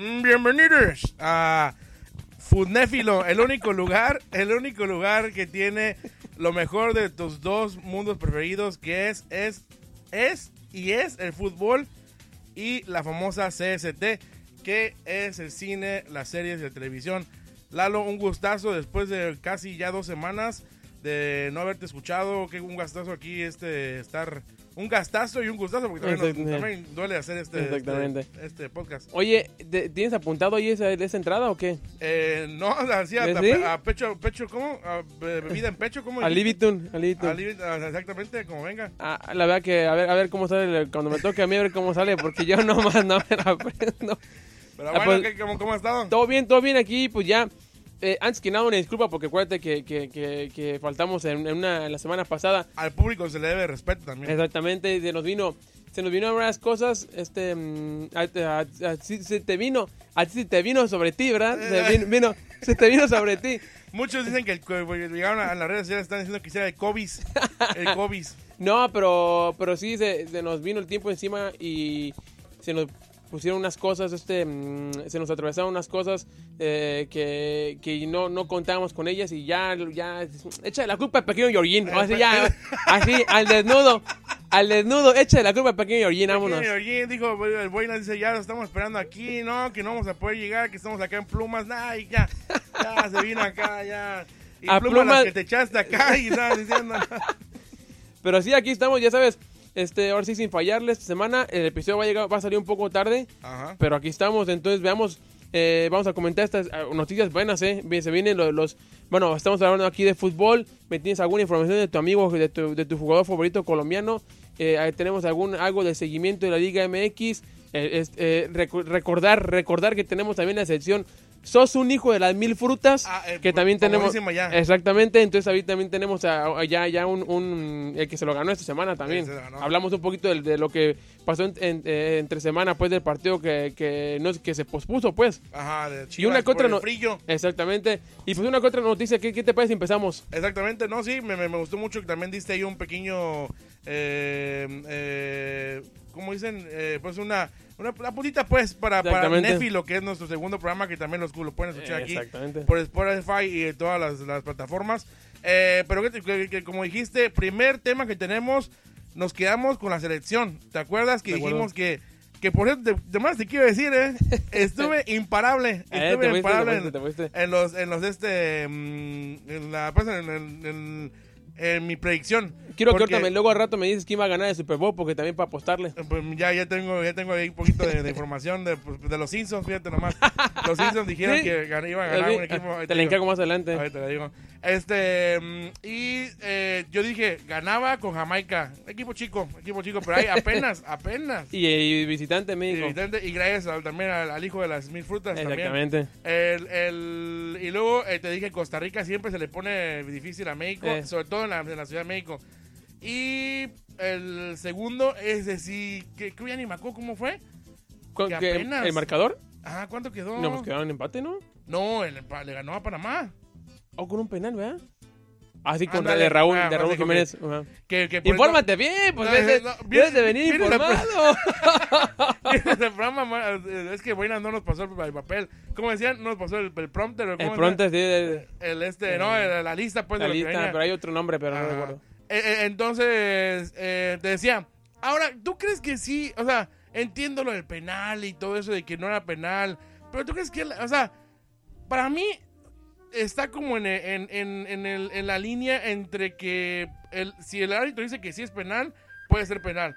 Mm, Bienvenidos a Foodnéfilo, el único lugar, el único lugar que tiene lo mejor de tus dos mundos preferidos, que es, es, es y es el fútbol y la famosa CST, que es el cine, las series de televisión. Lalo, un gustazo después de casi ya dos semanas de no haberte escuchado, que un gastazo aquí este estar un gastazo y un gustazo porque también, nos- Exactamente. también duele hacer este, Exactamente. este, este podcast. Oye, ¿te- ¿tienes apuntado ahí esa, esa entrada o qué? Eh, no, así a, ¿Sí? a- a pecho, pecho, ¿cómo? A be- bebida en pecho, ¿cómo? Al dijiste? Libitun, al Libitun. Al Libit- ah, exactamente, como venga. Ah, la verdad que a ver, a ver cómo sale, cuando me toque a mí a ver cómo sale, porque yo nomás no me la aprendo. Pero Ah, bueno, pues- ¿qué- cómo, ¿cómo ha estado? Todo bien, todo bien aquí, pues ya. Eh, antes que nada, una disculpa porque acuérdate que, que, que, que faltamos en, en una, la semana pasada. Al público se le debe respeto también. Exactamente, se nos vino, se nos vino varias cosas, este, mm, a, a- a- sí, se te vino, a ti se te vino sobre ti, ¿verdad? Se vino, vino- se te vino sobre ti. Muchos dicen que el, llegaron a, las redes sociales, están diciendo que hiciera el COVID. El COVID. No, pero, pero sí se, se nos vino el tiempo encima y se nos pusieron unas cosas, este, mm, se nos atravesaron unas cosas eh, que, que no, no contábamos con ellas y ya, ya, echa la culpa al pequeño Georgín, así ya, así, al desnudo, al desnudo, echa la culpa al pequeño Georgín, vámonos. Pequeño Eugene dijo, el Buenas dice, ya lo estamos esperando aquí, no, que no vamos a poder llegar, que estamos acá en Plumas, nah, y ya, ya se vino acá, ya. Y A plumas, las Plumas- que te echaste acá y estabas diciendo. Pero sí, aquí estamos, ya sabes, este, ahora sí sin fallarle esta semana, el episodio va a llegar, va a salir un poco tarde, Ajá. Pero aquí estamos, entonces veamos, eh, vamos a comentar estas eh, noticias buenas, ¿eh? Bien, Se vienen los, los- bueno, estamos hablando aquí de fútbol, me tienes alguna información de tu amigo, de tu, de tu jugador favorito colombiano, Eh, tenemos algún, algo de seguimiento de la Liga MX, eh, eh, recordar, recordar que tenemos también la sección Sos un hijo de las mil frutas, Ah, eh, que también tenemos... ya. Exactamente, entonces ahí también tenemos a- a- ya, ya un, un- el que se lo ganó esta semana también. se. Hablamos un poquito de, de lo que pasó en- en- eh, entre semana pues del partido que, que, no, que se pospuso pues. Ajá, de Y Chivas una que otra no-. Exactamente. Y pues una que otra noticia, ¿qué, qué te parece si empezamos? Exactamente, no, sí, me, me- me gustó mucho que también diste ahí un pequeño, eh, eh, ¿cómo dicen? Eh, pues una, una, una puntita pues para, para Exactamente. Néfilo, que es nuestro segundo programa, que también los, lo pueden escuchar aquí por Spotify y todas las, las plataformas. Eh, pero que, que- que como dijiste, primer tema que tenemos, nos quedamos con la selección. ¿Te acuerdas que De dijimos que, que por cierto, te, más te quiero decir, eh, estuve imparable, Eh, estuve imparable en- los, en los este, mm, en la, pues, en, en- en- mi predicción. Quiero que Porque, ahorita me- luego al rato me dices quién va a ganar el Super Bowl porque también para apostarle. pues, ya, ya tengo, ya tengo ahí un poquito de, de información de, pues, de los Simpsons, fíjate nomás. Los Simpsons dijeron Sí. que iban a ganar un equipo. ahí te la encargo más adelante. Ahorita le digo. Este, mm, y eh, yo dije, ganaba con Jamaica. Equipo chico, equipo chico, pero ahí apenas, apenas. Y, y visitante Y, México. evidente- y gracias al- también al, al hijo de las mil frutas también. Exactamente. El, el- y luego eh, te dije, Costa Rica siempre se le pone difícil a México, Eh. sobre todo en la, en la Ciudad de México. Y el segundo es decir, que que ya ni me acuerdo cómo fue. ¿Con que apenas- ¿El marcador? Ah, ¿cuánto quedó? No, pues quedaron en empate, ¿no? No, el le ganó a Panamá. O con un penal, ¿verdad? Así contra Ándale. de Raúl, Ah, de Raúl que- Jiménez. Que, Infórmate bien, pues No, debes, no, vienes- de venir vienes informado. programa, ma- es que Buena no nos pasó el, el papel. ¿Cómo decían? No nos pasó el, el prompter. ¿o El cómo pronto decían? es de, El este, no, el- la lista pues la de lo que lista, pero hay otro nombre, pero no recuerdo. Eh, eh, entonces, eh, te decía, ahora, ¿tú crees que sí? O sea, entiendo lo del penal y todo eso de que no era penal, pero ¿tú crees que, o sea, para mí está como en, en, en, el- en la línea entre que el, si el árbitro dice que sí es penal, puede ser penal.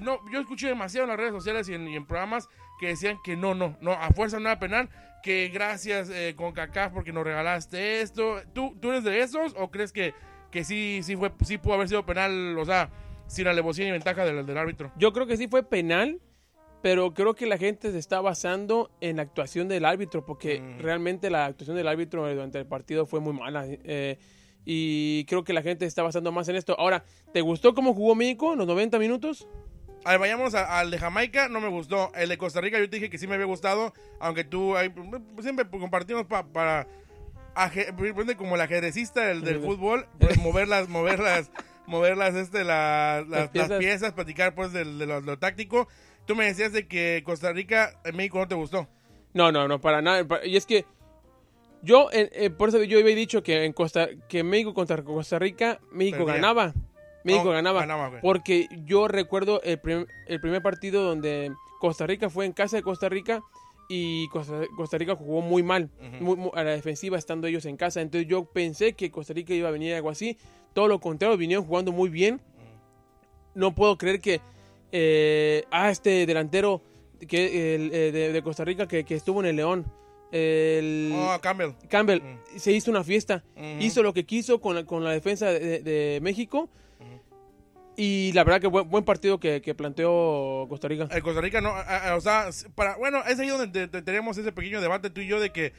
No, yo escuché demasiado en las redes sociales y en, y en programas que decían que no, no, no, a fuerza no era penal, que gracias eh, con CACAF porque nos regalaste esto. ¿Tú, ¿Tú eres de esos o crees que, que sí, sí, fue, sí pudo haber sido penal, o sea, sin alevosía ni ventaja del, del árbitro? Yo creo que sí fue penal, pero creo que la gente se está basando en la actuación del árbitro, porque Mm. realmente la actuación del árbitro durante el partido fue muy mala. eh, y creo que la gente se está basando más en esto. Ahora, ¿te gustó cómo jugó México en los 90 minutos? A ver, vayamos a- al de Jamaica, no me gustó. El de Costa Rica yo te dije que sí me había gustado, aunque tú ahí, siempre compartimos pa- para aje- como el ajedrecista del, del fútbol, pues mover las, mover las, mover las, este, la- las, las piezas. piezas. platicar pues de, lo, lo táctico. Tú me decías de que Costa Rica, en México no te gustó. No, no, no, para nada. Y es que yo, eh, por eso yo había dicho que en Costa, que México contra Costa Rica, México Perdía. ganaba. México Oh, ganaba. ganaba. Porque yo recuerdo el, prim- el primer partido donde Costa Rica fue en casa de Costa Rica y Costa, Costa Rica jugó muy mal, muy- a la defensiva estando ellos en casa. Entonces yo pensé que Costa Rica iba a venir algo así. Todo lo contrario, vinieron jugando muy bien. No puedo creer que eh, ah, este delantero que, el, eh, de, de Costa Rica que, que estuvo en el León, el Oh, Campbell. Campbell, Mm. se hizo una fiesta. Ujú. Hizo lo que quiso con la, con la defensa de, de- México. Y la verdad que buen, buen partido que, que planteó Costa Rica. El Costa Rica no, a- a- o sea, para, bueno, es ahí donde te- te- tenemos ese pequeño debate tú y yo de que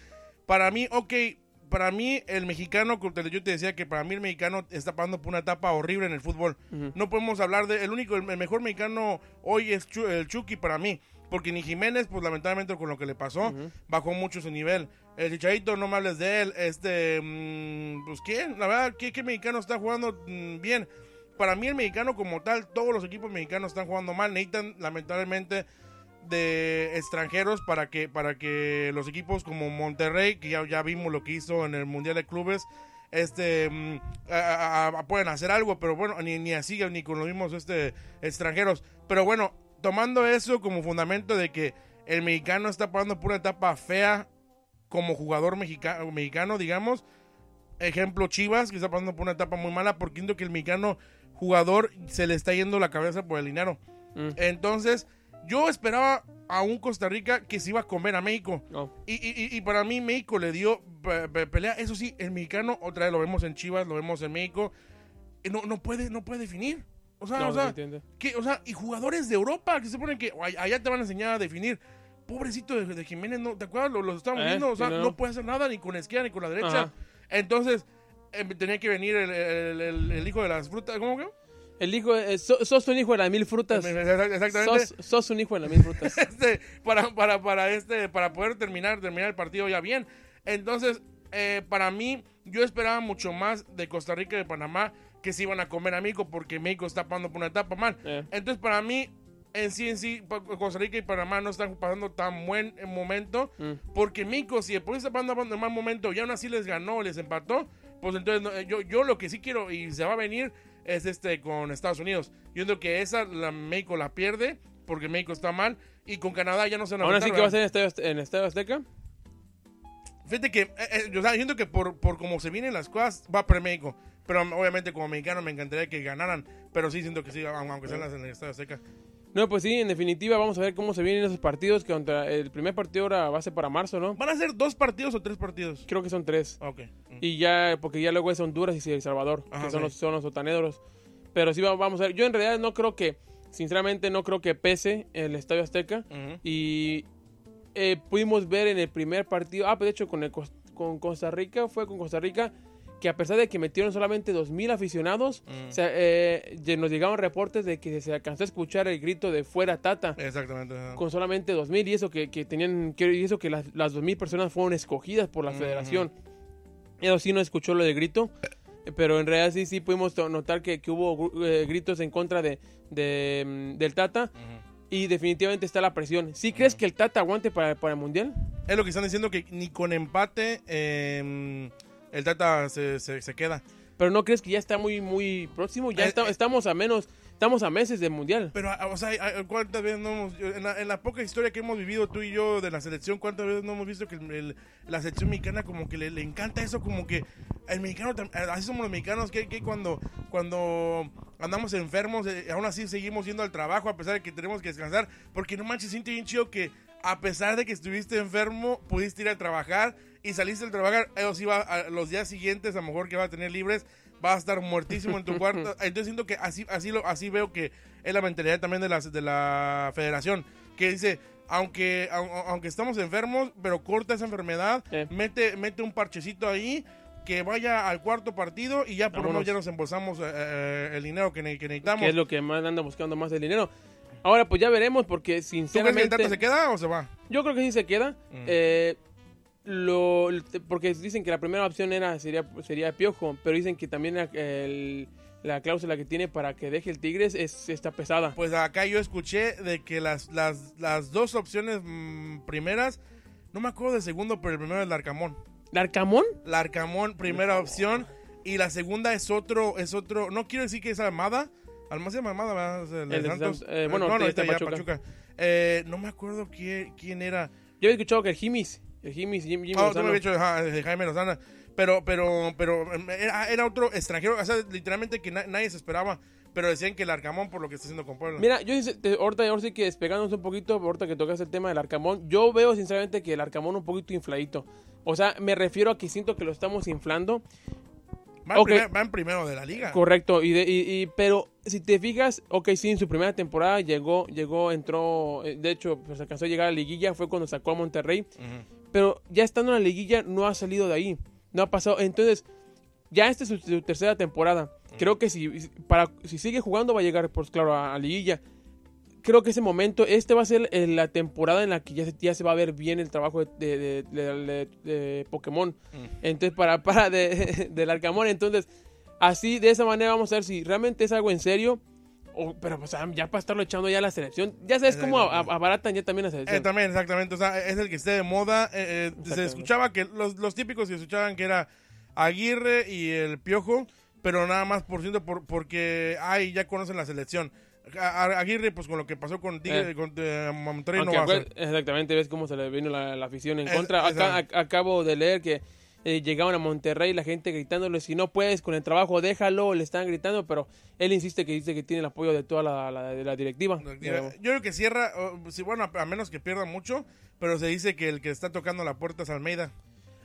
para mí, ok, para mí el mexicano, yo te decía que para mí el mexicano está pasando por una etapa horrible en el fútbol. No podemos hablar de, el único, el, mejor mexicano hoy es el Chucky para mí. Porque ni Jiménez, pues lamentablemente con lo que le pasó, bajó mucho su nivel. El Chicharito, no me hables de él. Este, mm, pues quién, la verdad, ¿qué, qué mexicano está jugando mm, bien? Para mí el mexicano como tal, todos los equipos mexicanos están jugando mal. Necesitan lamentablemente de extranjeros para que para que los equipos como Monterrey, que ya, ya vimos lo que hizo en el Mundial de Clubes, este mm, a- a- a- pueden hacer algo, pero bueno, ni, ni así ni con los mismos este, extranjeros. Pero bueno, tomando eso como fundamento de que el mexicano está pasando por una etapa fea como jugador mexica- mexicano, digamos. Ejemplo, Chivas, que está pasando por una etapa muy mala porque siento que el mexicano jugador se le está yendo la cabeza por el dinero. Mm. Entonces, yo esperaba a un Costa Rica que se iba a comer a México. Y, y- y- para mí México le dio pe- pe- pelea. Eso sí, el mexicano, otra vez lo vemos en Chivas, lo vemos en México. eh, No, no, puede, no puede definir. O sea, No, o sea, que, o sea, y jugadores de Europa que se ponen que "Ay, allá te van a enseñar a definir. Pobrecito de, de Jiménez, ¿no? ¿te acuerdas? Lo, lo estábamos Eh, viendo, o sea, no. no. puede hacer nada ni con la izquierda ni con la derecha. Ajá. Entonces, eh, tenía que venir el, el- el- el hijo de las frutas, ¿cómo que? El hijo, eh, so- sos un hijo de las mil frutas. Exactamente. Sos, sos un hijo de las mil frutas. este, para, para, para, este, para poder terminar, terminar el partido ya bien. Entonces, eh, para mí, yo esperaba mucho más de Costa Rica y de Panamá que se iban a comer a México porque México está pasando por una etapa mal. Eh. Entonces, para mí, en sí, en sí, Costa Rica y Panamá no están pasando tan buen eh, momento Mm. porque México, si después está pasando un mal momento y aún así les ganó, les empató, pues entonces no, eh, yo, yo lo que sí quiero y se va a venir es este con Estados Unidos. Yo creo que esa la, México la pierde porque México está mal y con Canadá ya no se van a Ahora sí que va a ser en Estadio, en Estadio Azteca. Fíjate que, eh, eh, yo o sea, siento que por, por cómo se vienen las cosas, va para México. Pero obviamente como mexicano me encantaría que ganaran. Pero sí siento que sí, aun- aunque sean las en el Estadio Azteca. No, pues sí, en definitiva vamos a ver cómo se vienen esos partidos. Que contra el primer partido ahora va a ser para marzo, ¿no? ¿Van a ser dos partidos o tres partidos? Creo que son tres. Ok. Mm. Y ya, porque ya luego es Honduras y El Salvador, Ajá, que son, sí. los, son los sotaneros. Pero sí, va- vamos a ver. Yo en realidad no creo que, sinceramente, no creo que pese el Estadio Azteca. Y eh, pudimos ver en el primer partido, ah, pues de hecho con, el, con Costa Rica, fue con Costa Rica, que a pesar de que metieron solamente 2.000 aficionados, Mm. o sea, eh, nos llegaron reportes de que se alcanzó a escuchar el grito de fuera Tata. Exactamente. ajá. Con solamente 2.000 y eso que, que tenían, que- y eso que las, las 2.000 personas fueron escogidas por la federación. Eso sí no escuchó lo del grito, pero en realidad sí, sí pudimos notar que, que hubo eh, gritos en contra de, de, mm, del Tata y definitivamente está la presión. ¿Sí crees que el Tata aguante para, para el Mundial? Es lo que están diciendo que ni con empate eh, el Tata se, se, se queda. Pero no crees que ya está muy muy próximo, ya Eh, está- eh. estamos a menos, estamos a meses del mundial. Pero, o sea, ¿cuántas veces no hemos... En la, en la poca historia que hemos vivido tú y yo de la selección, ¿cuántas veces no hemos visto que el- el- la selección mexicana como que le, le encanta eso? Como que el mexicano, eh, así somos los mexicanos, que, que cuando, cuando andamos enfermos, eh, aún así seguimos yendo al trabajo a pesar de que tenemos que descansar, porque no manches, siente bien chido que a pesar de que estuviste enfermo, pudiste ir a trabajar y saliste al trabajar, eso sí va a los días siguientes, a lo mejor que va a tener libres, va a estar muertísimo en tu cuarto. Entonces siento que así, así, lo, así veo que es la mentalidad también de la, de la federación, que dice, aunque, au- aunque estamos enfermos, pero corta esa enfermedad, Eh. mete, mete un parchecito ahí, que vaya al cuarto partido y ya por lo menos ya nos embolsamos eh, eh, el dinero que, ne- que necesitamos. Que es lo que más anda buscando más el dinero. Ahora pues ya veremos porque ¿Tú crees que el sinceramente se queda o se va? yo creo que sí se queda. Mm. Eh, lo, porque dicen que la primera opción era sería sería Piojo, pero dicen que también la, el- la cláusula que tiene para que deje el Tigres es está pesada. Pues acá yo escuché de que las, las, las dos opciones mm, primeras No me acuerdo del segundo, pero el primero es Larcamón. ¿Larcamón? Larcamón, primera opción. Y la segunda es otro, es otro. No quiero decir que es Almada, ¿verdad? Es el El de Santos. Eh, bueno, no, no, ahorita ya Pachuca. Pachuca. Eh, no me acuerdo quién, quién era. Yo había escuchado que el Jimis. El Jimis, Jim, Jimmy Ah, tú me habías dicho de Jaime Lozana. Pero, pero, pero em, era, era otro extranjero. O sea, literalmente que na- nadie se esperaba. Pero decían que el Arcamón por lo que está haciendo con Puebla. Mira, yo te- ahorita, ahora sí que despegándonos un poquito, ahorita que tocas el tema del Arcamón, yo veo sinceramente que el Arcamón un poquito infladito. O sea, me refiero a que siento que lo estamos inflando. va, en ok. primer- va en primero de la liga. Correcto, y, de- y- y- pero si te fijas, ok, sí, en su primera temporada llegó, llegó, entró, eh, de hecho, pues alcanzó a llegar a la liguilla, fue cuando sacó a Monterrey, Ujú. Pero ya estando en la liguilla no ha salido de ahí, no ha pasado, entonces, ya esta es su, su tercera temporada, creo que si, para, si sigue jugando va a llegar, pues claro, a, a liguilla, creo que ese momento, este va a ser eh, la temporada en la que ya se, ya se va a ver bien el trabajo de, de- de- Pokémon. Entonces, para, para de, del Arcamón, entonces, así, de esa manera vamos a ver si realmente es algo en serio. O, pero pues ah, ya para estarlo echando ya a la selección, ya sabes cómo a- a- abaratan ya también la Eh, selección. también, exactamente. O sea, es el que esté de moda. Eh, eh, se escuchaba que los, los típicos que escuchaban que era Aguirre y el Piojo, pero nada más por ciento por, porque ay, ya conocen la selección. A- a- Aguirre, pues con lo que pasó con Tigre, Eh. con eh, Monterrey, no a exactamente, ves cómo se le vino la, la afición en Es- contra. Acá, ac- acabo de leer que eh, llegaban a Monterrey la gente gritándole, si no puedes con el trabajo, déjalo, le están gritando, pero él insiste que dice que tiene el apoyo de toda la, la- de la directiva. Yo creo que cierra, o, sí, bueno, a, a menos que pierda mucho, pero se dice que el que está tocando la puerta es Almeida.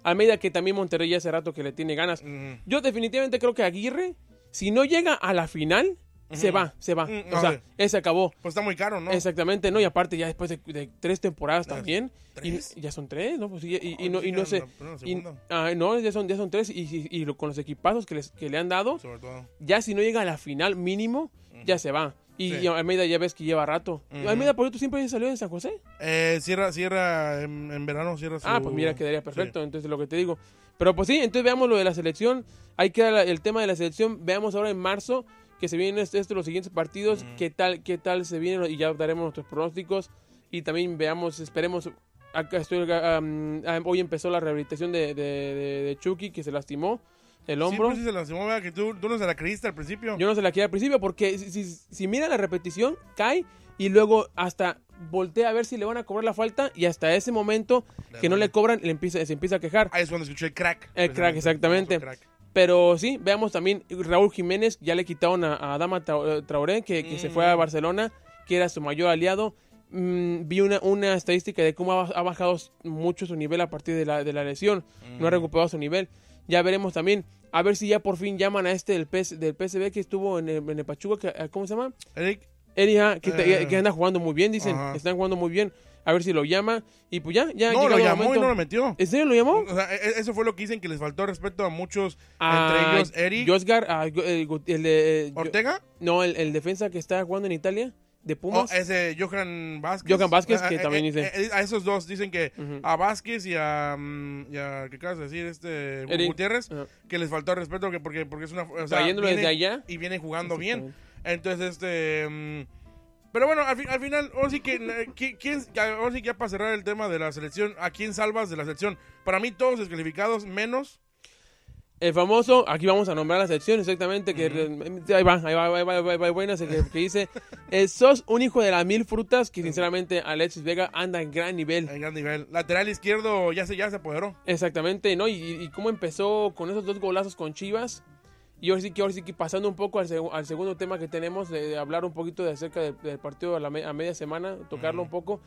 Almeida, que también Monterrey ya hace rato que le tiene ganas. Yo definitivamente creo que Aguirre, si no llega a la final, se va, se va. Mm, o sea, ese acabó. Pues está muy caro, ¿no? Exactamente, ¿no? Y aparte ya después de, de tres temporadas también. y- ya son tres, ¿no? Pues y, y Oh, no, y no sé. ah, no, ya son, ya son tres. Y, lo- con los equipazos que, les, que le han dado, Sobre todo. ya si no llega a la final mínimo, ya se va. Y, Sí. y Almeida ya ves que lleva rato. Almeida, por cierto, siempre salió de San José. Eh, cierra, cierra en, en verano, cierra su... Ah, pues mira, quedaría perfecto. Entonces, lo que te digo. Pero pues sí, entonces veamos lo de la selección. Ahí queda la- el tema de la selección. Veamos ahora en marzo que se vienen est- estos los siguientes partidos. Qué tal, qué tal se vienen y ya daremos nuestros pronósticos. Y también veamos, esperemos. Acá estoy, um, hoy empezó la rehabilitación de, de, de- de Chucky, que se lastimó el Sí, hombro. pues sí se lastimó, ¿verdad? Que tú, tú no se la creíste al principio. Yo no se la quería al principio porque si, si, si mira la repetición, cae y luego hasta voltea a ver si le van a cobrar la falta y hasta ese momento que no le cobran le empieza, se empieza a quejar. Ahí es cuando escuché el crack. El crack, exactamente. el crack. Pero sí, veamos también Raúl Jiménez, ya le quitaron a, a Adama Trau- Traoré, que, que se fue a Mm. Barcelona, que era su mayor aliado. Mm, vi una, una estadística de cómo ha, ha bajado mucho su nivel a partir de la, de la lesión. No ha recuperado su nivel. Ya veremos también, a ver si ya por fin llaman a este del, PS, del PSV que estuvo en el, en el Pachuca, que- ¿cómo se llama? Eric, Erija, que, te- Eh. que anda jugando muy bien, dicen. Están jugando muy bien. A ver si lo llama. Y pues ya, ya. no, lo llamó y no lo metió. ¿En serio lo llamó? O sea, e- eso fue lo que dicen que les faltó respeto a muchos, A entre ellos Eric, Josgar, a Go- el, de. eh, Ortega, No, el, el defensa que está jugando en Italia, de o Pumas. ese Johan Vázquez. Johan Vázquez, Ah, que eh, también eh, dice. eh, a esos dos dicen que a Vázquez y a, mm, y a ¿qué acabas de decir? Este Eric. Gutiérrez, Ajá. que les faltó respeto que porque, porque es una... O sea, Trayéndolo desde allá. Y vienen jugando bien. Entonces, este... mm, pero bueno, al, fin- al final, ahora sí que, eh, ¿qui- ¿quién, ya- ahora sí que ya para cerrar el tema de la selección, ¿a quién salvas de la selección? Para mí todos descalificados, menos... El famoso, aquí vamos a nombrar la sección exactamente, que eh, ahí va, ahí va, ahí va, ahí va, ahí va, buena, que, que dice, eh, sos un hijo de las mil frutas, que sinceramente Alexis Vega anda en gran nivel. En gran nivel. Lateral izquierdo ya se, ya se apoderó. Exactamente, ¿no? Y, y cómo empezó con esos dos golazos con Chivas. Y ahora sí que, ahora sí que pasando un poco al, seg- al segundo tema que tenemos, de, de hablar un poquito de acerca del, del partido a, la me- a media semana, tocarlo un poco.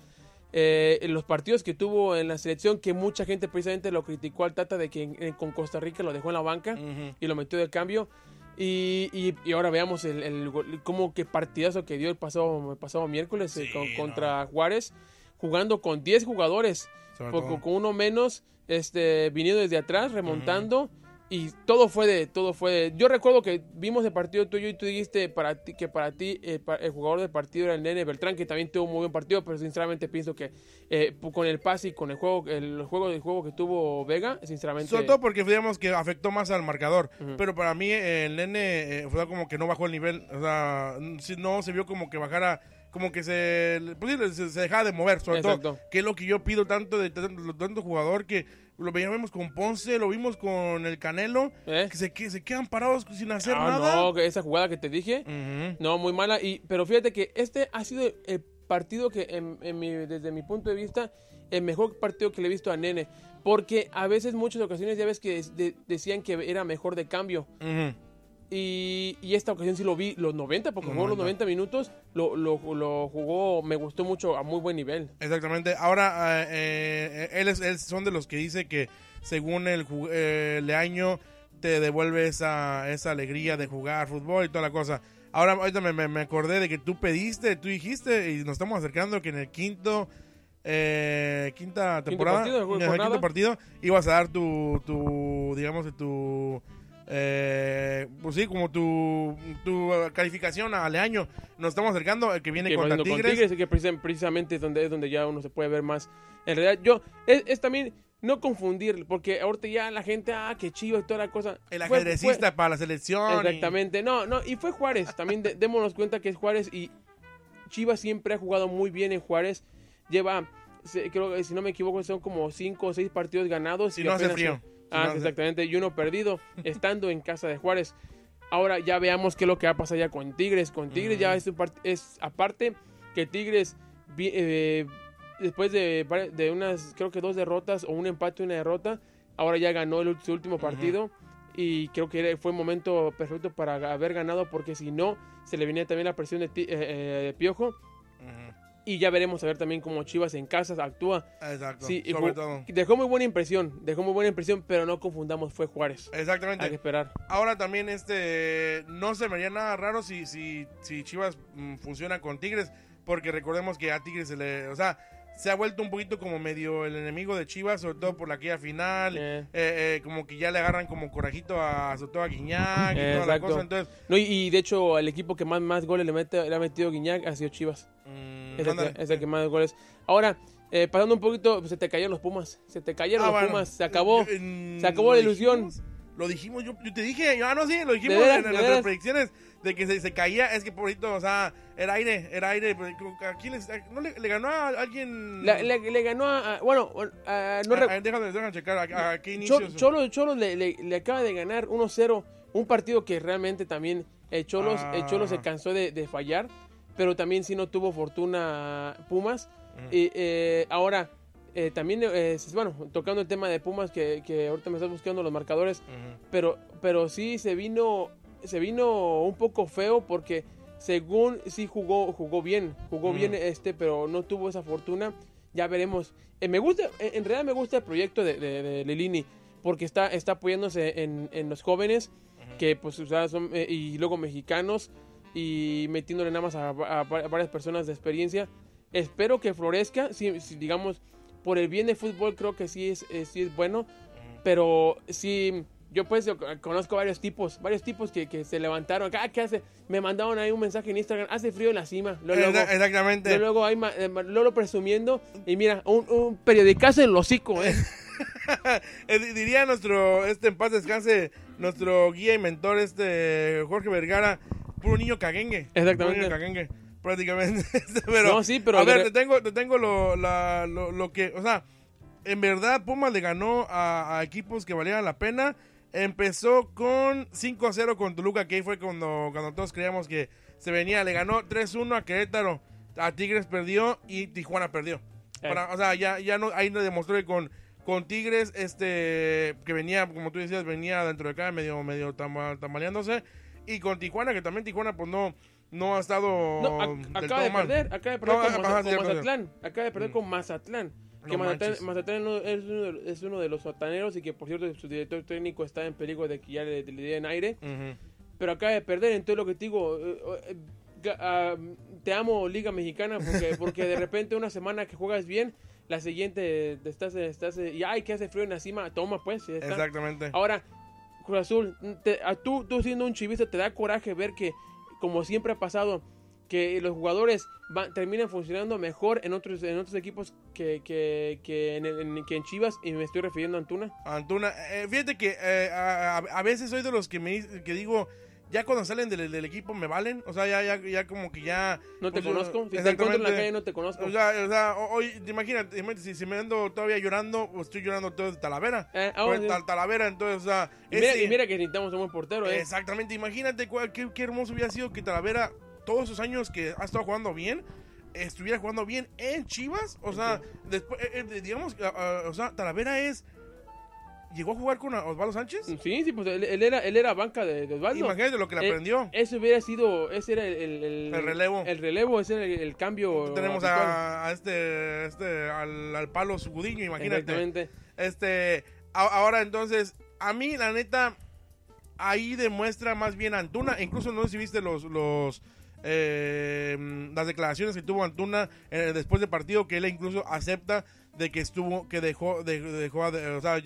Eh, los partidos que tuvo en la selección, que mucha gente precisamente lo criticó al Tata de que en- en- con Costa Rica lo dejó en la banca Ujú. y lo metió de cambio. Y, y- y ahora veamos el, el gol- cómo que partidazo que dio el pasado, el pasado miércoles eh, Sí, no. contra Juárez, jugando con 10 jugadores poco- con uno menos, este, viniendo desde atrás, remontando. Y todo fue de, todo fue de. Yo recuerdo que vimos el partido tuyo y tú dijiste para ti, que para ti eh, pa- el jugador del partido era el Nene Beltrán, que también tuvo un muy buen partido, pero sinceramente pienso que eh, con el pase y con el juego, el juego del juego que tuvo Vega, sinceramente. Sobre todo porque digamos que afectó más al marcador. Pero para mí eh, el nene eh, fue como que no bajó el nivel. O sea, no se vio como que bajara como que se, pues se, se dejaba de mover, sobre Exacto. todo, que es lo que yo pido tanto de tanto, tanto jugador que lo veíamos con Ponce, lo vimos con el Canelo, ¿Eh? que se, que se quedan parados sin hacer Ah, nada. no, esa jugada que te dije, no, muy mala. Y, pero fíjate que este ha sido el partido que, en, en mi- desde mi punto de vista, el mejor partido que le he visto a Nene. Porque a veces, muchas ocasiones, ya ves que de- decían que era mejor de cambio. Ujú. Y, y esta ocasión sí lo vi los 90, porque jugó los 90. 90 minutos, lo, lo, lo jugó, me gustó mucho, a muy buen nivel. Exactamente. Ahora, eh, eh, él, es, él son de los que dice que según el, eh, el año te devuelve esa, esa alegría de jugar fútbol y toda la cosa. Ahora, ahorita me, me- me acordé de que tú pediste, tú dijiste, y nos estamos acercando que en el quinto, eh, quinta temporada, partido, en el quinto partido, ibas a dar tu, tu digamos, tu... Eh, pues sí, como tu, tu calificación al año. Nos estamos acercando, el que viene que contra Tigres. con que precisam- precisamente es donde, es donde ya uno se puede ver más. En realidad, yo, es, es también no confundir, porque ahorita ya la gente, ah, que chivo y toda la cosa. El Fue- ajedrecista para la selección. y- exactamente, no, no, y fue Juárez, también de- démonos cuenta que es Juárez y Chivas siempre ha jugado muy bien en Juárez. Lleva, creo que si no me equivoco, son como cinco o seis partidos ganados. Si y no hace frío. Ah, no exactamente, y uno perdido, estando en casa de Juárez. Ahora ya veamos qué es lo que va a pasar ya con Tigres. Con Tigres ya es, un es aparte que Tigres eh, después de, de unas, creo que dos derrotas o un empate y una derrota, ahora ya ganó el, su último partido y creo que fue el momento perfecto para haber ganado porque si no, se le venía también la presión de, eh, eh, de Piojo Ujú. Y ya veremos a ver también cómo Chivas en casa actúa. Exacto. Sí, y sobre ju- todo. dejó muy buena impresión, dejó muy buena impresión, pero no confundamos, fue Juárez. Hay que Exactamente. esperar. Ahora también este no se me haría nada raro si, si, si Chivas mm, funciona con Tigres, porque recordemos que a Tigres se le, o sea, se ha vuelto un poquito como medio el enemigo de Chivas, sobre todo por la aquella final, Eh. eh, eh, como que ya le agarran como corajito a sobre todo a Guiñac y toda la cosa, entonces No, y, y de hecho, el equipo que más, más goles le, mete, le ha metido Guiñac ha sido Chivas. mm, Es el, que, es el que más goles. Ahora, eh, pasando un poquito, pues, se te cayeron los Pumas. Se te cayeron Ah, los bueno. Pumas. Se acabó. Yo, mm, se acabó la ilusión. dijimos, Lo dijimos, yo, yo te dije, yo, ah, no, sí, lo dijimos ¿De veras? en, ¿De nuestras veras? predicciones de que se, se caía, es que pobrecito, o sea, era aire, era aire, ¿a quién les- a- no le, le ganó a alguien? Le, le- le ganó a. a- bueno, a- no ah, déjame, déjame checar a, a qué inicio. Cholos, Cholos le, le- le acaba de ganar 1-0. Un partido que realmente también eh, Cholos, Ah. eh, Cholos se cansó de, de fallar. Pero también sí no tuvo fortuna Pumas. Y eh, ahora, eh, también, eh, bueno, tocando el tema de Pumas, que, que ahorita me estás buscando los marcadores. Pero pero sí se vino se vino un poco feo porque según sí jugó jugó bien jugó bien este pero no tuvo esa fortuna. Ya veremos. Eh, me gusta en en realidad me gusta el proyecto de, de, de Lilini porque está está apoyándose en, en los jóvenes que pues o sea, son eh, y luego mexicanos y metiéndole nada más a, a- a varias personas de experiencia espero que florezca si, si, digamos por el bien del fútbol creo que sí es, eh, sí es bueno pero sí, yo pues yo conozco varios tipos, varios tipos que, que se levantaron. Ah, ¿qué hace? Me mandaron ahí un mensaje en Instagram, hace frío en la cima. Luego, Exa- luego, Exactamente. luego ma- eh, Lolo presumiendo. Y mira, un, un periodicazo en el hocico, eh. Eh, di- diría nuestro, este en paz descanse, nuestro guía y mentor, este Jorge Vergara, puro niño caguengue. Exactamente. Puro niño caguengue, prácticamente. Este, pero, No, sí, pero A ver, te tengo, te tengo lo, la- lo, lo que, o sea, en verdad Pumas le ganó a, a equipos que valían la pena. Empezó con 5 a 0 con Toluca, que ahí fue cuando, cuando todos creíamos que se venía. Le ganó 3-1 a Querétaro. A Tigres perdió y Tijuana perdió. Eh. Para- o sea, ya, ya no, ahí nos demostró que con, con Tigres, este, que venía, como tú decías, venía dentro de acá medio, medio tambaleándose. Y con Tijuana, que también Tijuana, pues no, no ha estado No, del acaba de perder, acaba de perder No, con, Maza- con. Mazatlán. Acaba de perder Mm. con Mazatlán. Que No Mazatlán. Mazatlán es, uno de, es uno de los sotaneros y que por cierto su director técnico está en peligro de que ya le, le den aire. Ujú. pero acaba de perder. Entonces lo que te digo, eh, eh, ga- ah, te amo Liga Mexicana porque, porque de repente una semana que juegas bien, la siguiente te estás, estás eh, y ay, que hace frío en la cima, toma pues. está. Exactamente. Ahora, Cruz Azul, te- a tú, tú siendo un chivista te da coraje ver que, como siempre ha pasado, que los jugadores van- terminan funcionando mejor en otros, en otros equipos que, que, que, en, que en Chivas, y me estoy refiriendo a Antuna. Antuna, eh, fíjate que eh, a, a- veces soy de los que me que digo ya cuando salen del, del equipo me valen. O sea, ya, ya, ya como que ya. No te pues, conozco. Si te encuentro en la calle, no te conozco. O sea, o sea, ho- hoy, imagínate, imagínate, si, si me ando todavía llorando, o estoy llorando todo de Talavera. Eh, ah, Por bueno, sí. Tal- Talavera, entonces, o sea. y, mira, ese- y mira que necesitamos un buen portero, ¿eh? Exactamente, imagínate cuál- qué, qué hermoso hubiera sido que Talavera, todos esos años que ha estado jugando bien, estuviera jugando bien en Chivas. O sea, después, eh, eh, digamos, ah, ah, o sea, Talavera es. Llegó a jugar con Osvaldo Sánchez. Sí, sí, pues él, él era, él era banca de, de Osvaldo. Imagínate lo que le Eh, aprendió. Eso hubiera sido, ese era el, el, el- El relevo. El relevo, ese era el, el cambio. Tenemos a, a este, este al, al palo Sugudiño, imagínate. Exactamente. Este, a- ahora entonces, a mí la neta, ahí demuestra más bien Antuna, incluso no sé si viste los, los eh, las declaraciones que tuvo Antuna eh, después del partido, que él incluso acepta de que estuvo, que dejó, de- dejó, a de- o sea,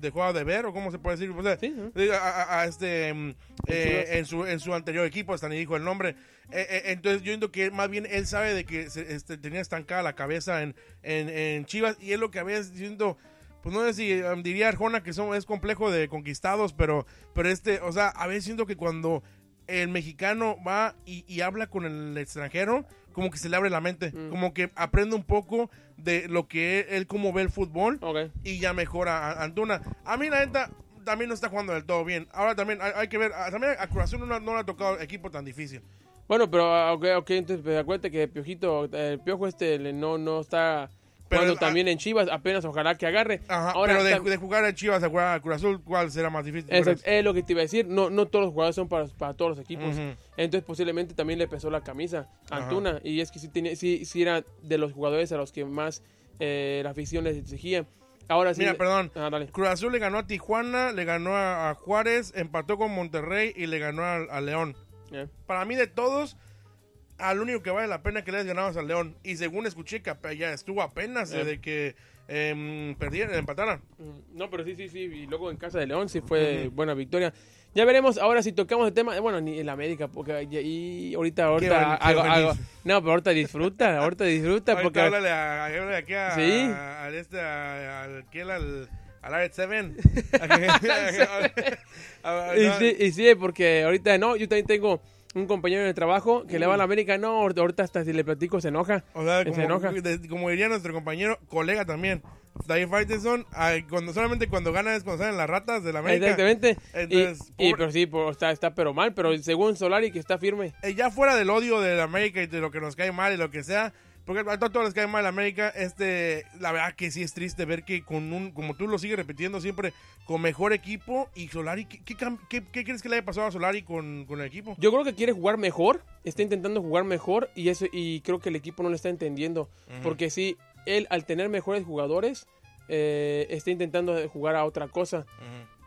dejó a deber, o cómo se puede decir, o sea, Sí, ¿no? a, este mm, eh, en su en su anterior equipo hasta ni dijo el nombre Eh, eh, entonces yo entiendo que más bien él sabe de que se- este, tenía estancada la cabeza en, en, en Chivas y es lo que a veces siento pues no sé si um, diría Arjona que son, es complejo de conquistados pero pero este o sea a veces siento que cuando el mexicano va y, y habla con el extranjero como que se le abre la mente Mm. como que aprende un poco de lo que él, él cómo ve el fútbol Ok. y ya mejora a- Antuna. A mí la neta también no está jugando del todo bien. Ahora también hay, hay que ver, también a Cruz Azul no, no le ha tocado equipo tan difícil. Bueno, pero ah, ok, ok, entonces pues, acuérdate que Piojito, el Piojo este le- no, no está Pero jugando el- también en Chivas, apenas ojalá que agarre. Ajá, Ahora, pero de, de jugar a Chivas a jugar a Cruz Azul, ¿cuál será más difícil? Exacto, es lo que te iba a decir, no, no todos los jugadores son para, para todos los equipos. Ujú. Entonces posiblemente también le pesó la camisa a Ajá. Antuna. Y es que sí, tenía, sí, sí era de los jugadores a los que más eh, la afición les exigía. Ahora sí. Mira, perdón. Ah. Cruz Azul le ganó a Tijuana, le ganó a, Juárez, empató con Monterrey y le ganó a, a León. Eh. Para mí de todos, al único que vale la pena que le hayas ganado es al León. Y según escuché que ya estuvo apenas Eh. de que em, perdieran, empataran. Mm, No, pero sí, sí, sí. Y luego en casa de León sí fue Ujú. buena victoria. Ya veremos ahora si tocamos el tema. Bueno, ni en la América, porque y ahorita, ahorita hago, hago- No, pero ahorita disfruta, ahorita disfruta. Ahorita porque háblale a, háblale aquí a, Sí. a- al este, a- al, ¿quién? al, al Red 7. Y sí, y sí, porque ahorita no, yo también tengo un compañero de trabajo que le va a la América. No, ahorita hasta si le platico se enoja. O sea, Se como, enoja. de- como diría nuestro compañero, colega también. David Faitelson, ay, cuando solamente cuando gana es cuando salen las ratas de la América. Exactamente. Entonces, y, y, pero sí, pues, está, está pero mal, pero según Solari que está firme. Eh, ya fuera del odio de la América y de lo que nos cae mal y lo que sea, porque a todos les cae mal América, este, la verdad que sí es triste ver que con un, como tú lo sigues repitiendo siempre, con mejor equipo y Solari, ¿qué, qué cam- qué- qué crees que le haya pasado a Solari con, con el equipo? Yo creo que quiere jugar mejor, está intentando jugar mejor y eso y creo que el equipo no lo está entendiendo. Porque sí, él al tener mejores jugadores, eh, está intentando jugar a otra cosa.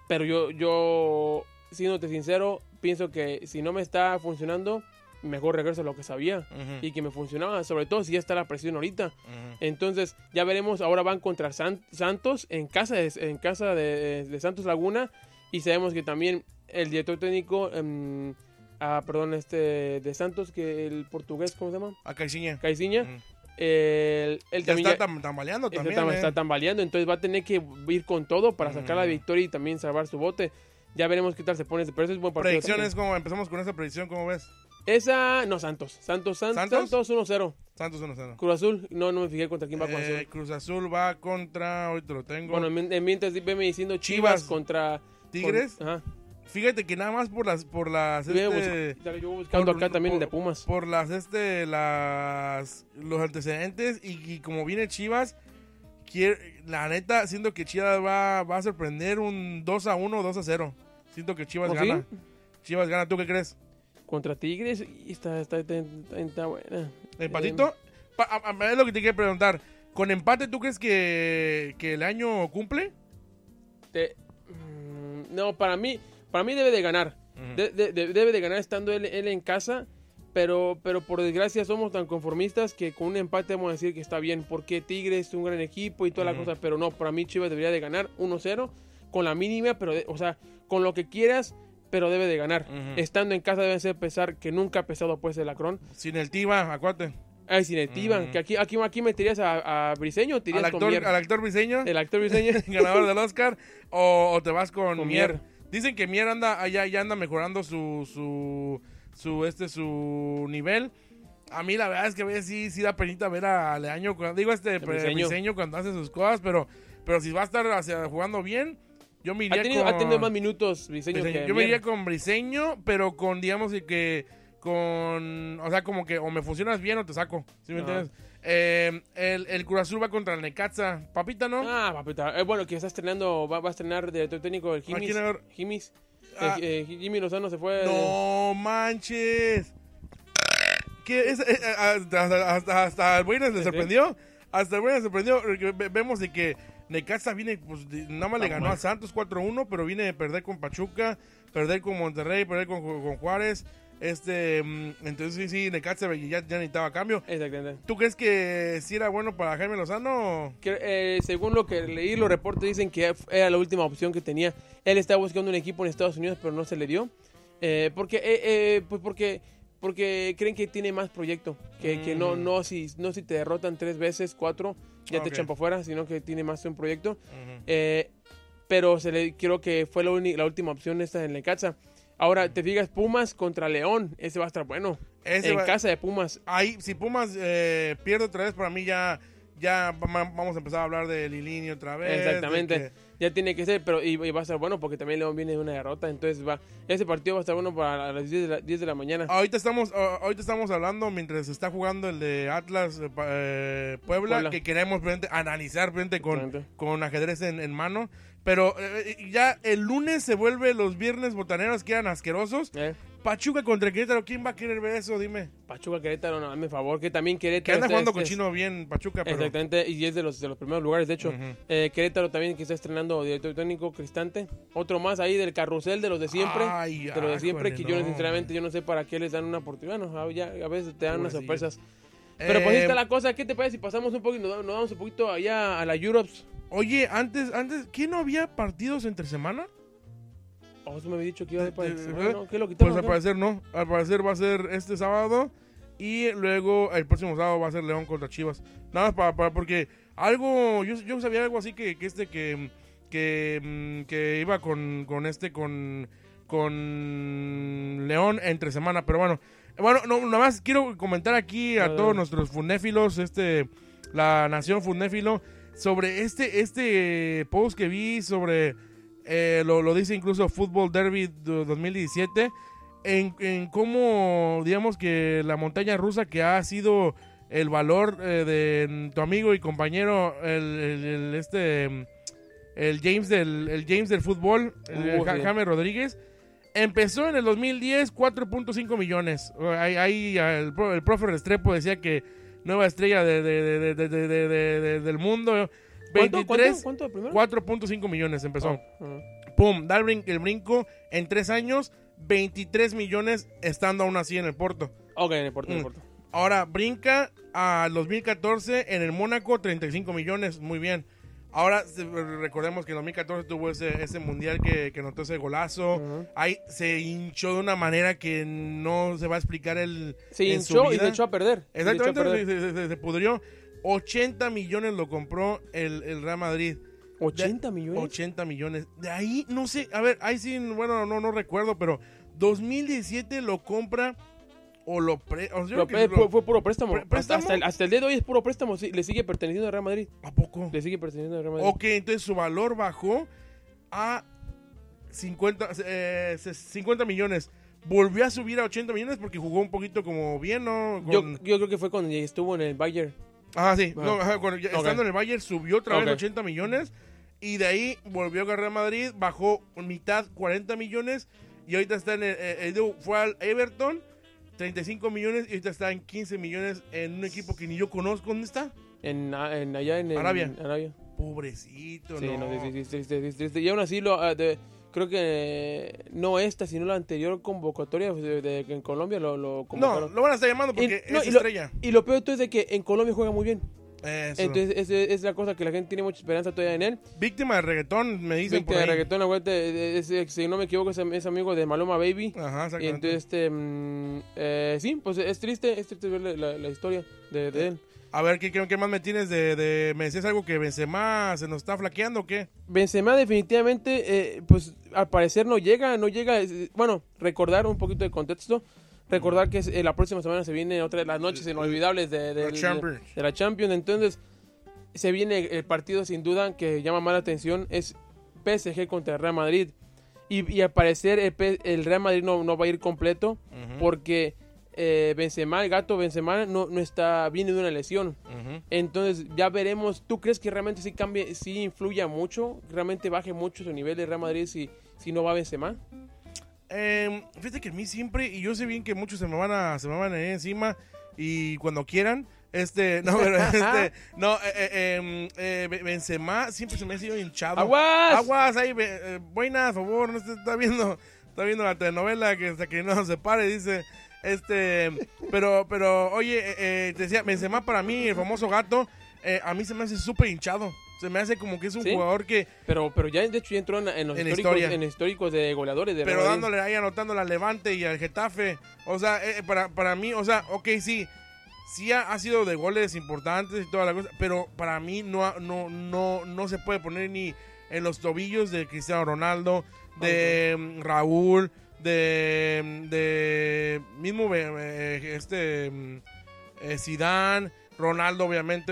Pero yo, yo, siéndote sincero, pienso que si no me está funcionando, mejor regreso a lo que sabía. Y que me funcionaba, sobre todo si ya está la presión ahorita. Entonces, ya veremos, ahora van contra San- Santos en casa, de, en casa de, de Santos Laguna. Y sabemos que también el director técnico, em, ah, perdón, este de Santos, que el portugués, ¿cómo se llama? A Caixinha. Caiciña. Ujú. él, él Ya también está tam- tambaleando está, también. tam- eh. está tambaleando, entonces va a tener que ir con todo para sacar la victoria y también salvar su bote. Ya veremos qué tal se pone, pero eso es buen partido. Predicciones, como empezamos con esa predicción, ¿cómo ves? Esa, no, Santos. Santos, San- ¿Santos? Santos 1-0. Santos 1-0. Cruz Azul, no, no me fijé contra quién va Cruz Azul. Eh, Cruz Azul va contra, hoy te lo tengo. Bueno, en, en mientras veme diciendo Chivas, Chivas. contra Tigres. con- ajá. Fíjate que nada más por las, por las, este, yo voy buscando por- acá también el de por- Pumas. por las, este, las, los antecedentes y, y como viene Chivas, quiere, la neta, siento que Chivas va, va a sorprender un 2 a 1 2 a 0. Siento que Chivas ¿Oh, gana. sí? Chivas gana, ¿tú qué crees? Contra Tigres y está, está, está, está- buena. ¿Empatito? Eh. Pa- a- a- es lo que te quiero preguntar. ¿Con empate tú crees que, que el año cumple? Te- mm, no, para mí, para mí debe de ganar. De- de- de- debe de ganar estando él, él en casa. Pero, pero por desgracia somos tan conformistas que con un empate vamos a decir que está bien. Porque Tigres es un gran equipo y toda la Ujú. cosa. Pero no, para mí Chivas debería de ganar 1-0 con la mínima. pero O sea, con lo que quieras, pero debe de ganar. Estando en casa debe ser pesar que nunca ha pesado pues el Acron. Sin el Tiva, acuérdate. Ay, sin el Tiban, Ujú. que aquí, aquí, aquí meterías a, a Briseño te Al actor, al actor Briseño, El actor Briseño. ganador del Oscar, o, o te vas con, Con Mier. Mier. Dicen que Mier anda allá ya anda mejorando su su su este su nivel. A mí la verdad es que a veces sí, sí da penita ver a Leaño, cuando, digo este Briseño. Briseño cuando hace sus cosas, pero pero si va a estar hacia- jugando bien, yo me iría Ha tenido, con ha tenido más minutos Briseño Briseño. que Yo me iría con Briseño, pero con digamos que- que con o sea, como que o me funcionas bien o te saco, ¿sí me entiendes? Eh, el, el Cruz Azul va contra el Necaxa. Papita, ¿no? Ah, papita. Eh, bueno, que está estrenando, va, va a estrenar director técnico el ¿A quién Jimis. Jimis. Ah. Eh, eh, Jimmy Lozano se fue. No manches. ¿Qué es? Hasta, hasta, hasta, hasta el Buenas le sorprendió. Hasta el Buenas le sorprendió. Vemos de que Necaxa viene, pues nada más le ganó a Santos 4-1, pero viene de perder con Pachuca, perder con Monterrey, perder con, con Juárez. Este, mm, entonces sí, sí, Necaxa ya, ya necesitaba cambio. Exactamente. ¿Tú crees que sí era bueno para Jaime Lozano? Que, eh, según lo que leí, los reportes dicen que era la última opción que tenía. Él estaba buscando un equipo en Estados Unidos, pero no se le dio. Eh, porque, eh, eh, pues porque, porque creen que tiene más proyecto. Que, que no, Mm. no, si, no si te derrotan tres veces, cuatro, ya Ok. te echan para afuera, sino que tiene más un proyecto. Eh, pero se le, creo que fue la, uni- la última opción esta en Necaxa. Ahora, te fijas, Pumas contra León. Ese va a estar bueno. Ese en va- casa de Pumas. Ahí, si Pumas eh, pierde otra vez, para mí ya, ya va- vamos a empezar a hablar de Lilini otra vez. de Exactamente. Ya tiene que ser, pero y, y va a estar bueno porque también León viene de una derrota. Entonces va ese partido va a estar bueno para las 10 de la, 10 de la mañana. Ahorita estamos, ah, ahorita estamos hablando mientras está jugando el de Atlas eh, eh, Puebla, Puebla. que queremos frente- analizar frente con, con ajedrez en, en mano. Pero eh, ya el lunes se vuelve los viernes botaneros que eran asquerosos. Eh, Pachuca contra Querétaro, ¿quién va a querer ver eso? Dime. Pachuca Querétaro, no, hazme favor, que también Que Querétaro. anda está- jugando es- con chino bien Pachuca, pero... Exactamente, y es de los, de los primeros lugares, de hecho. Eh, Querétaro también que está estrenando director técnico Cristante. Otro más ahí del carrusel de los de siempre. Ay, de los de siempre, que yo no. sinceramente yo no sé para qué les dan una oportunidad. Bueno, a- ya, a veces te dan unas Pobrecillos. sorpresas. Pero pues ahí Eh, está la cosa, ¿qué te parece si pasamos un y nos, vamos un poquito allá a la Europes? Oye, antes, antes, ¿qué no había partidos entre semana? Oh, eso me había dicho que iba a para Eh, ¿no? ¿Qué lo Pues quitaron? al parecer no. Al parecer va a ser este sábado. Y luego el próximo sábado va a ser León contra Chivas. Nada más para, para- porque algo. Yo, yo sabía algo así que, que este que. Que, mm, que iba con, con este con. Con León entre semana. Pero bueno. Bueno, no, nada más quiero comentar aquí a todos nuestros funéfilos. Este. La nación funéfilo. Sobre este, este post que vi sobre. Eh, lo, lo dice incluso Football Derby do- 2017 en, en cómo, digamos que la montaña rusa que ha sido el valor eh, de tu amigo y compañero, el, el- el- este, el James del, el James del fútbol, Uh. James Rodríguez, empezó en el 2010 4.5 millones. Ahí, ahí el, el profe Restrepo decía que nueva estrella de- del mundo. ¿Cuánto, 23, ¿Cuánto? ¿Cuánto primero? 4.5 millones empezó. Oh, ajá. Pum, da el, brin- el brinco en tres años, 23 millones estando aún así en el Porto. Ok, no importa, no Mm. importa. Ahora brinca al 2014 en el Mónaco, 35 millones, muy bien. Ahora recordemos que en 2014 tuvo ese, ese mundial que, que anotó ese golazo. Ahí se hinchó de una manera que no se va a explicar el. Se en su hinchó y se echó a perder. A Exactamente, perder. se, se- se- se pudrió. 80 millones lo compró el, el Real Madrid. 80 millones. 80 millones. De ahí, no sé, a ver, ahí sí, bueno, no, no recuerdo, pero 2017 lo compra o lo pre... o sea, Lo- que lo- fue, puro préstamo. ¿Pre- Hasta- el, hasta el día de hoy es puro préstamo. sí, le sigue perteneciendo al Real Madrid. ¿A poco? Le sigue perteneciendo al Real Madrid. Ok, entonces su valor bajó a 50, eh, 50 millones. Volvió a subir a 80 millones porque jugó un poquito como bien, ¿no? Yo, yo creo que fue cuando estuvo en el Bayern. Ajá, sí. Ah. No, ajá, cuando ya- Ok. Estando en el Bayern subió otra vez Ok. 80 millones y de ahí volvió a agarrar Madrid, bajó mitad 40 millones y ahorita está en el, eh, fue al Everton 35 millones y ahorita está en 15 millones en un equipo que ni yo conozco. ¿Dónde está? En, en- allá en, en Arabia. Arabia. Pobrecito, Sí, no. no, sí, sí, sí, sí, sí, sí, sí. Y aún así, lo, ah, de- creo que eh, no esta, sino la anterior convocatoria de, de- que en Colombia lo, lo No, lo van a estar llamando Y- porque no, es y lo- estrella. Y lo peor de todo es de que en Colombia juega muy bien. Eso. Entonces, es la cosa que la gente tiene mucha esperanza todavía en él. Víctima de reggaetón, me dicen Víctima por de ahí. reggaetón, aguante, eh, es- es- si no me equivoco, es, amigo de Maloma Baby. Ajá, Y exactamente. entonces, este, mm, eh, sí, pues es triste, es triste ver la, la- la historia de, de él. A ver, ¿qué, qué, qué más me tienes de, de- ¿Me decías algo que Benzema se nos está flaqueando o qué? Benzema definitivamente, eh, pues al parecer no llega, no llega. Bueno, recordar un poquito de contexto. Recordar que es- eh, la próxima semana se viene otra de las noches inolvidables de, de- La Champions. de la Champions. Entonces, se viene el partido sin duda que llama más la atención. Es PSG contra Real Madrid. Y, y al parecer el, el Real Madrid no, no va a ir completo porque eh, Benzema, el gato Benzema, no, no está, viene de una lesión. Entonces ya veremos. ¿Tú crees que realmente sí cambie, sí influya mucho? ¿Realmente baje mucho su nivel de Real Madrid si, si no va Benzema? Eh, fíjate que a mí siempre, y yo sé bien que muchos se me van a, se me van a ir encima, y cuando quieran, este, no, pero este, no, eh, eh, em, eh, Be- Benzema siempre se me ha sido hinchado. ¡Aguas! Aguas, ahí, eh, buena, por favor, no está viendo, está viendo la telenovela que hasta que no se pare, dice, este, pero, pero, oye, eh, eh, te decía, Benzema para mí, el famoso gato, eh, a mí se me hace súper hinchado, se me hace como que es un ¿Sí? jugador que, Pero, pero ya de hecho ya entró en, en los En históricos, historia. en históricos de goleadores de pero Real dándole ahí anotando al Levante y al Getafe. O sea, eh, para, para mí, o sea, ok, sí, sí ha, ha sido de goles importantes y toda la cosa, pero para mí no, no, no, no se puede poner ni en los tobillos de Cristiano Ronaldo, de Raúl, de, de mismo eh, eh, este mm, eh, Zidane, Ronaldo, obviamente,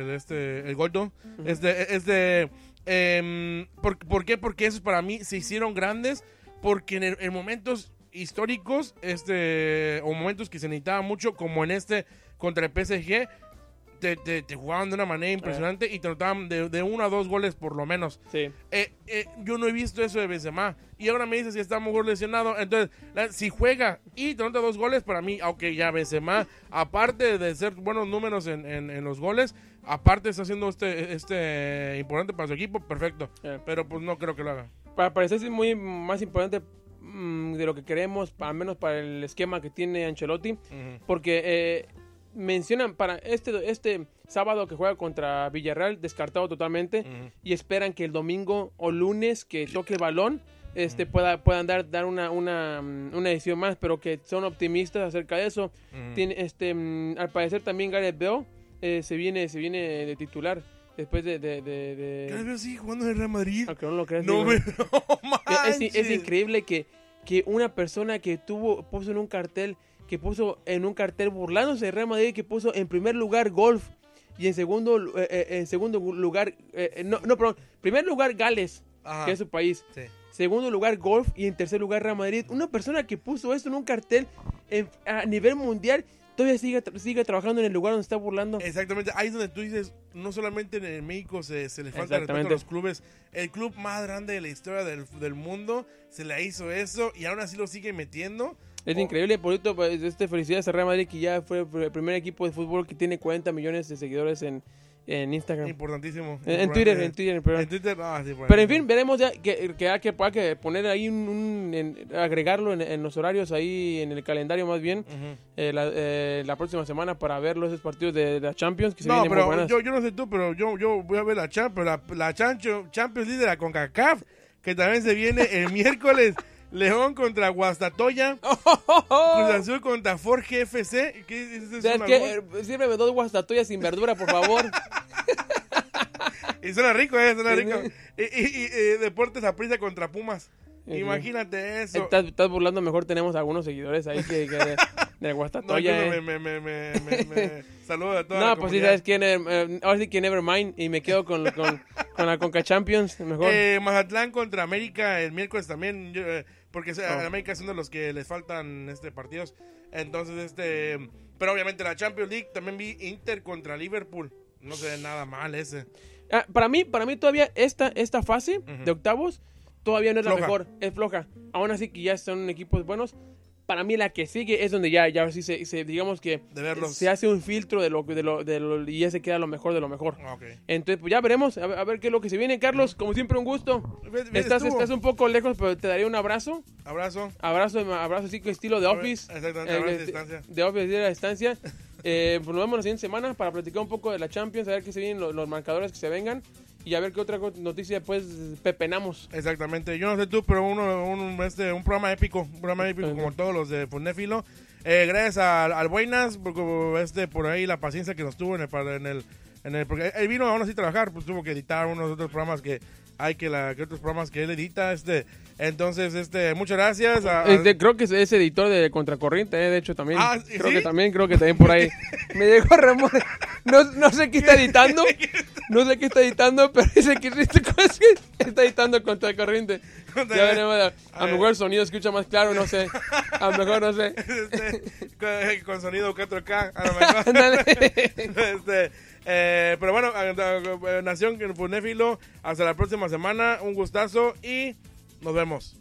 el, este, el gordo. Este, este, em, ¿por, por qué? Porque esos para mí se hicieron grandes porque en, en momentos históricos, este, o momentos que se necesitaba mucho, como en este contra el PSG, te, te- te jugaban de una manera impresionante y te anotaban de, de uno a dos goles por lo menos. Sí. Eh, eh, yo no he visto eso de Benzema. Y ahora me dice si está mejor lesionado. Entonces, la- si juega y te anota dos goles, para mí, aunque ya Benzema, aparte de ser buenos números en, en- en los goles, aparte está haciendo este, este importante para su equipo, perfecto. Eh. Pero pues no creo que lo haga. Para parecer es muy más importante mm, de lo que queremos, al menos para el esquema que tiene Ancelotti. Ujú. Porque eh, mencionan para este, este sábado que juega contra Villarreal, descartado totalmente, Ujú. y esperan que el domingo o lunes que toque el balón este, pueda, puedan dar, dar una, una, mm, una edición más, pero que son optimistas acerca de eso. Ujú. Tiene, este, mm, al parecer también Gareth Bale eh, se, viene, se viene de titular después de... de, de- de- ¿Qué veo así jugando en el Real Madrid? aunque no lo creas. No me no es, es manches. increíble que, que una persona que tuvo puso en un cartel que puso en un cartel burlándose de Real Madrid que puso en primer lugar golf y en segundo eh, eh, en segundo lugar eh, eh, no no perdón primer lugar Gales Ajá. que es su país Sí. segundo lugar golf y en tercer lugar Real Madrid una persona que puso esto en un cartel en- a nivel mundial todavía sigue sigue trabajando en el lugar donde está burlando Exactamente, ahí es donde tú dices, no solamente en México se, se le falta respeto a los clubes, el club más grande de la historia del, del mundo se le hizo eso y aún así lo sigue metiendo. Es Oh. increíble, por esto, pues, este, felicidades a Real Madrid que ya fue el primer equipo de fútbol que tiene 40 millones de seguidores en, en Instagram. Importantísimo. En, en. Twitter, en Twitter, perdón. En Twitter, ah, sí, Pero en fin, veremos ya que, que hay que, hay que poner ahí un, un- en- agregarlo en, en los horarios ahí en el calendario más bien eh, la, eh, la próxima semana para ver los partidos de la Champions que se No, muy pero yo, yo no sé tú, pero yo, yo voy a ver la Champions, la, Champions League de la CONCACAF, que también se viene el miércoles. León contra Guastatoya, Cruz Azul contra Forge FC. ¿Qué es, es. Eh, Sírveme dos guastatoyas sin verdura, por favor. Y suena rico, eh, suena rico. Y, y- y, eh, Deportes Aprisa contra Pumas. Imagínate eso. estás, estás burlando, mejor tenemos algunos seguidores ahí que, que de, Guastatoya. no eh. me, me, me, me, saludo a toda No, la pues sí, sabes quién, eh, eh, ahora sí que never mind y me quedo con, con, con la Conca Champions, mejor. Eh, Mazatlán contra América el miércoles también, yo, eh, porque o sea, Oh. América es uno de los que les faltan este partidos. Entonces, este, pero obviamente la Champions League también vi Inter contra Liverpool. No se ve nada mal ese. Ah, para mí, para mí todavía esta, esta fase de octavos todavía no es la mejor, es floja. Aún así que ya son equipos buenos. Para mí la que sigue es donde ya, ya sí se, se- digamos que De verlos. se hace un filtro de lo, de lo, de lo- y ya se queda lo mejor de lo mejor. Ah, Ok. Entonces, pues ya veremos, a ver, a ver qué es lo que se viene. Carlos, como siempre, un gusto. Estás, estuvo. estás un poco lejos, pero te daría un abrazo. Abrazo. Abrazo, abrazo así que estilo de Office. Exactamente, Eh, abrazo de- distancia. De Office de la distancia. Eh, pues nos vemos la siguiente semana para platicar un poco de la Champions, a ver qué se vienen los, los marcadores que se vengan y a ver qué otra noticia pues pepenamos. Exactamente. Yo no sé tú, pero uno, un, este, un programa épico. Un programa épico como todos los de Fonéfilo. Eh, gracias al, al Buenas por, este, por ahí la paciencia que nos tuvo en el, en el, en el porque él vino aún así a trabajar, pues tuvo que editar unos otros programas que hay que la que otros programas que él edita, este, entonces este, muchas gracias. a- a- Este, creo que es, es editor de Contracorriente, eh, de hecho también. Ah, creo ¿sí? que también, creo que también por ahí. Me llegó Ramón. No, no sé qué está editando. No sé qué está editando, pero dice que está editando Contracorriente. Ya veremos. A, a lo mejor el sonido escucha más claro, no sé. A lo mejor no sé. este, con, con sonido 4K, a lo mejor. Este, eh, pero bueno, a- a- a- Nación Punéfilo, hasta la próxima semana, un gustazo y nos vemos.